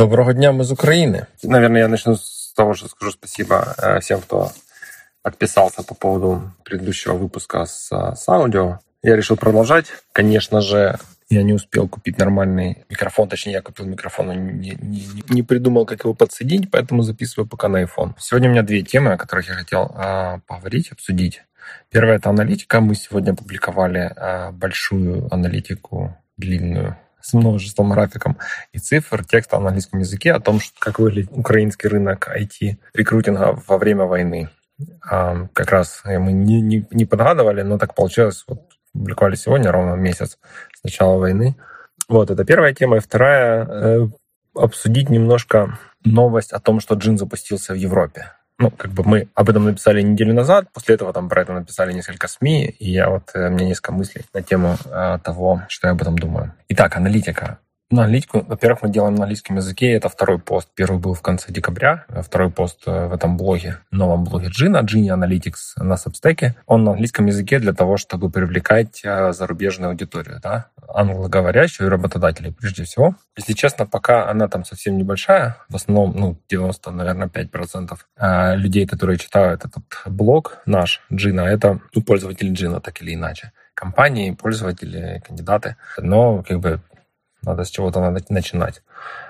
Доброго дня, мы из Украины. Наверное, я начну с того, что скажу спасибо э, всем, кто подписался по поводу предыдущего выпуска с, с аудио. Я решил продолжать. Конечно же, я не успел купить нормальный микрофон, точнее, я купил микрофон, но не, не, не придумал, как его подсоединить, поэтому записываю пока на iPhone. Сегодня у меня две темы, о которых я хотел э, поговорить, обсудить. Первая – это аналитика. Мы сегодня опубликовали э, большую аналитику, длинную, с множеством графиком и цифр, текста на английском языке о том, что, как выглядит украинский рынок IT-рекрутинга во время войны. А, как раз мы не, не, не подгадывали, но так получилось. Вот публиковали сегодня, ровно месяц с начала войны. Вот, это первая тема. И вторая э, — обсудить немножко новость о том, что джин запустился в Европе ну, как бы мы об этом написали неделю назад, после этого там про это написали несколько СМИ, и я вот, э, у меня несколько мыслей на тему э, того, что я об этом думаю. Итак, аналитика. Ну, аналитику, во-первых, мы делаем на английском языке. Это второй пост. Первый был в конце декабря. А второй пост э, в этом блоге, новом блоге Джина, Gini Analytics на Substack. Он на английском языке для того, чтобы привлекать э, зарубежную аудиторию, да, англоговорящую и работодателей прежде всего. Если честно, пока она там совсем небольшая, в основном, ну, 90, наверное, 5% э, людей, которые читают этот блог наш, Джина, это ну, пользователи Джина, так или иначе компании, пользователи, кандидаты. Но как бы надо с чего-то надо начинать.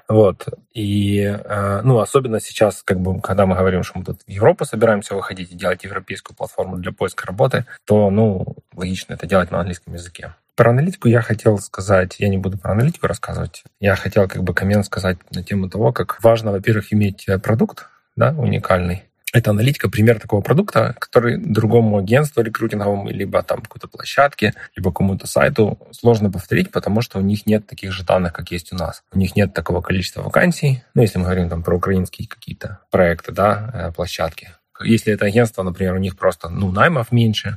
Вот. И, э, ну, особенно сейчас, как бы, когда мы говорим, что мы тут в Европу собираемся выходить и делать европейскую платформу для поиска работы, то, ну, логично это делать на английском языке. Про аналитику я хотел сказать, я не буду про аналитику рассказывать, я хотел как бы коммент сказать на тему того, как важно, во-первых, иметь э, продукт, да, уникальный, это аналитика, пример такого продукта, который другому агентству рекрутинговому, либо там какой-то площадке, либо кому-то сайту сложно повторить, потому что у них нет таких же данных, как есть у нас. У них нет такого количества вакансий. Ну, если мы говорим там про украинские какие-то проекты, да, э, площадки. Если это агентство, например, у них просто, ну, наймов меньше,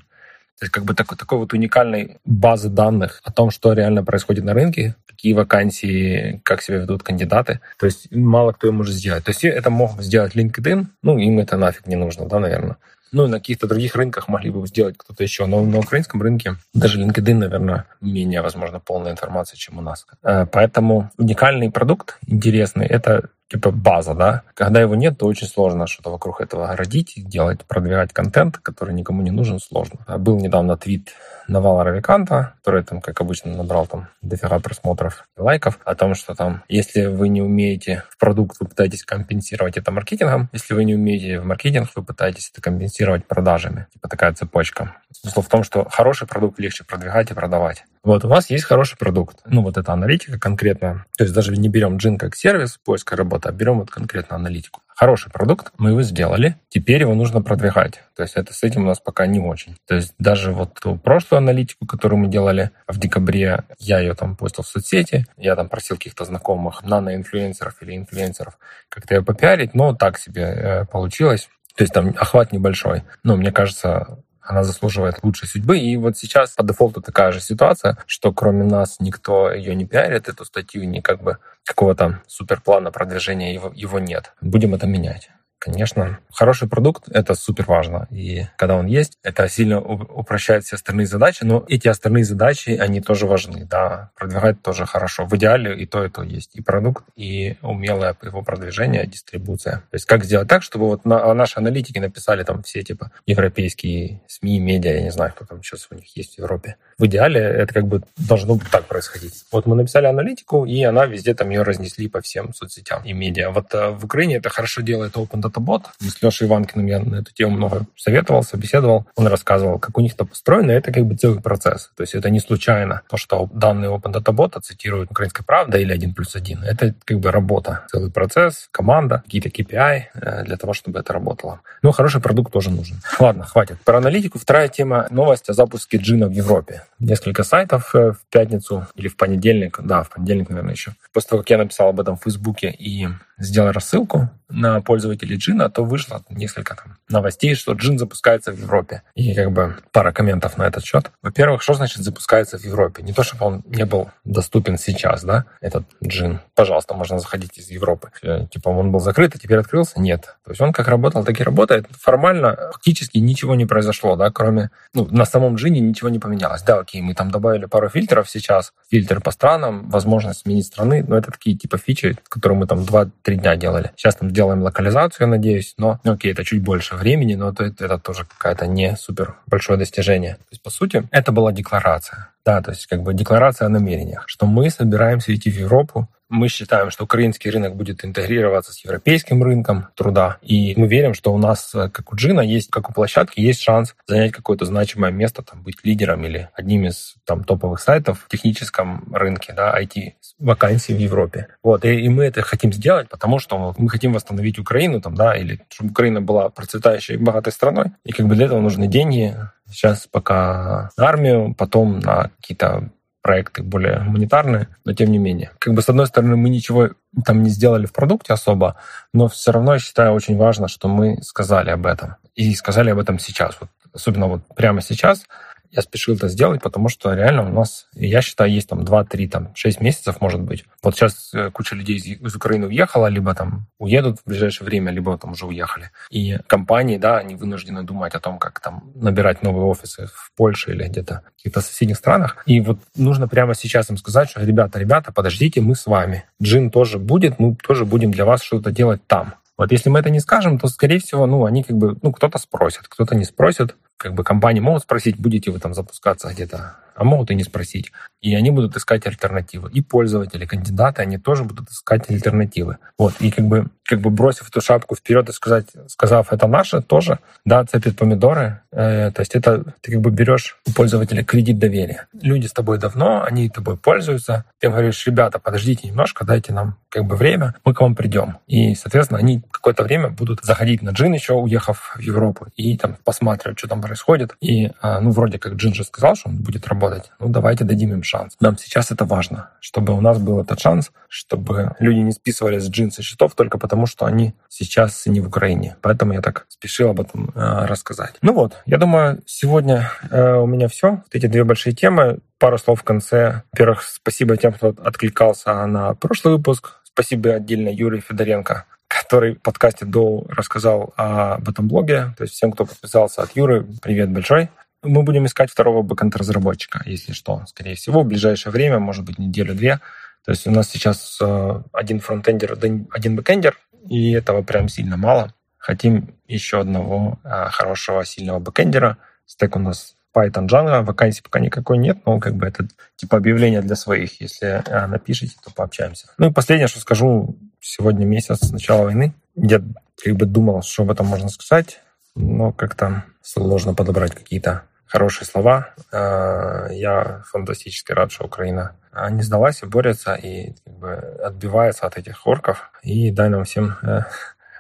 то есть как бы такой, такой вот уникальной базы данных о том, что реально происходит на рынке, какие вакансии, как себя ведут кандидаты. То есть мало кто им может сделать. То есть это мог сделать LinkedIn, ну, им это нафиг не нужно, да, наверное. Ну, и на каких-то других рынках могли бы сделать кто-то еще. Но на украинском рынке даже LinkedIn, наверное, менее, возможно, полная информация, чем у нас. Э, поэтому уникальный продукт, интересный, это типа база, да. Когда его нет, то очень сложно что-то вокруг этого городить, делать, продвигать контент, который никому не нужен, сложно. А был недавно твит Навала Равиканта, который там, как обычно, набрал там дофига просмотров и лайков, о том, что там, если вы не умеете в продукт, вы пытаетесь компенсировать это маркетингом, если вы не умеете в маркетинг, вы пытаетесь это компенсировать продажами. Типа такая цепочка. Смысл в том, что хороший продукт легче продвигать и продавать. Вот у вас есть хороший продукт. Ну, вот эта аналитика конкретно. То есть даже не берем джин как сервис поиска работы, а берем вот конкретно аналитику. Хороший продукт, мы его сделали, теперь его нужно продвигать. То есть это с этим у нас пока не очень. То есть даже вот ту прошлую аналитику, которую мы делали в декабре, я ее там постил в соцсети, я там просил каких-то знакомых наноинфлюенсеров или инфлюенсеров как-то ее попиарить, но так себе э, получилось. То есть там охват небольшой. Но мне кажется, она заслуживает лучшей судьбы. И вот сейчас по дефолту такая же ситуация, что кроме нас никто ее не пиарит, эту статью, ни как бы какого-то суперплана продвижения его, его нет. Будем это менять. Конечно, хороший продукт — это супер важно. И когда он есть, это сильно упрощает все остальные задачи, но эти остальные задачи, они тоже важны. Да, продвигать тоже хорошо. В идеале и то, и то есть. И продукт, и умелое его продвижение, дистрибуция. То есть как сделать так, чтобы вот на, наши аналитики написали там все типа европейские СМИ, медиа, я не знаю, кто там сейчас у них есть в Европе. В идеале это как бы должно так происходить. Вот мы написали аналитику, и она везде там ее разнесли по всем соцсетям и медиа. Вот э, в Украине это хорошо делает Open Мы с Лешей Иванкиным я на эту тему много советовался, беседовал. Он рассказывал, как у них это построено. Это как бы целый процесс. То есть это не случайно то, что данные Open Data Bot цитируют «Украинская правда» или «1 плюс 1». Это как бы работа, целый процесс, команда, какие-то KPI э, для того, чтобы это работало. Но хороший продукт тоже нужен. Ладно, хватит. Про аналитику. Вторая тема — новость о запуске джина в Европе. Несколько сайтов э, в пятницу или в понедельник, да, в понедельник, наверное, еще. После того, как я написал об этом в Фейсбуке и сделал рассылку на пользователей джина, то вышло несколько там новостей, что джин запускается в Европе. И как бы пара комментов на этот счет. Во-первых, что значит запускается в Европе? Не то, чтобы он не был доступен сейчас, да, этот джин. Пожалуйста, можно заходить из Европы. Э, типа он был закрыт, а теперь открылся? Нет. То есть он как работал, так и работает. Формально, фактически ничего не произошло, да, кроме, ну, на самом джине ничего не поменялось. Да, окей, мы там добавили пару фильтров сейчас, фильтр по странам, возможность сменить страны, но это такие типа фичи, которые мы там 2-3 дня делали. Сейчас там делаем локализацию, надеюсь, но, окей, это чуть больше времени, но это, это тоже какая-то не супер большое достижение. То есть, по сути, это была декларация. Да, то есть как бы декларация о намерениях, что мы собираемся идти в Европу, мы считаем, что украинский рынок будет интегрироваться с европейским рынком труда. И мы верим, что у нас, э, как у Джина, есть, как у площадки, есть шанс занять какое-то значимое место, там, быть лидером или одним из там, топовых сайтов в техническом рынке, да, IT вакансий в Европе. Вот, и, и мы это хотим сделать, потому что мы хотим восстановить Украину, там, да, или чтобы Украина была процветающей богатой страной. И как бы для этого нужны деньги, Сейчас пока на армию, потом на какие-то проекты более гуманитарные, но тем не менее. Как бы с одной стороны мы ничего там не сделали в продукте особо, но все равно я считаю очень важно, что мы сказали об этом. И сказали об этом сейчас. Вот, особенно вот прямо сейчас я спешил это сделать, потому что реально у нас, я считаю, есть там 2-3, там 6 месяцев, может быть. Вот сейчас э, куча людей из, из Украины уехала, либо там уедут в ближайшее время, либо там уже уехали. И компании, да, они вынуждены думать о том, как там набирать новые офисы в Польше или где-то в каких-то соседних странах. И вот нужно прямо сейчас им сказать, что, ребята, ребята, подождите, мы с вами. Джин тоже будет, мы тоже будем для вас что-то делать там. Вот если мы это не скажем, то, скорее всего, ну, они как бы, ну, кто-то спросит, кто-то не спросит. Как бы компании могут спросить, будете вы там запускаться где-то а могут и не спросить. И они будут искать альтернативы. И пользователи, кандидаты, они тоже будут искать альтернативы. Вот. И как бы, как бы бросив эту шапку вперед и сказать, сказав, это наше, тоже, да, цепит помидоры. Э, то есть это ты как бы берешь у пользователя кредит доверия. Люди с тобой давно, они тобой пользуются. Ты говоришь, ребята, подождите немножко, дайте нам как бы время, мы к вам придем. И, соответственно, они какое-то время будут заходить на джин еще, уехав в Европу, и там посматривать, что там происходит. И, а, ну, вроде как джин же сказал, что он будет работать. Ну, давайте дадим им шанс. Нам сейчас это важно, чтобы у нас был этот шанс, чтобы люди не списывали с джинсы счетов только потому, что они сейчас не в Украине. Поэтому я так спешил об этом э, рассказать. Ну вот, я думаю, сегодня э, у меня все. Вот эти две большие темы. Пару слов в конце. Во-первых, спасибо тем, кто откликался на прошлый выпуск. Спасибо отдельно Юрию Федоренко, который в подкасте до рассказал об этом блоге. То есть всем, кто подписался от Юры, привет большой. Мы будем искать второго бэкэнд-разработчика, если что, скорее всего, в ближайшее время, может быть, неделю-две. То есть у нас сейчас э, один фронтендер, один бэкэндер, и этого прям сильно мало. Хотим еще одного э, хорошего, сильного бэкэндера. Стек у нас Python, Django. Вакансий пока никакой нет, но как бы это типа объявление для своих. Если э, напишите, то пообщаемся. Ну и последнее, что скажу. Сегодня месяц с начала войны. Я как бы думал, что об этом можно сказать, но как-то сложно подобрать какие-то хорошие слова. Э, я фантастически рад, что Украина не сдалась и борется, и как бы отбивается от этих орков. И дай нам всем э,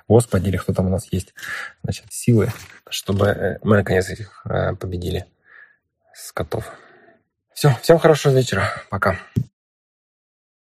Господи, или кто там у нас есть, значит, силы, чтобы э, мы наконец этих победили скотов. Все, всем хорошего вечера. Пока.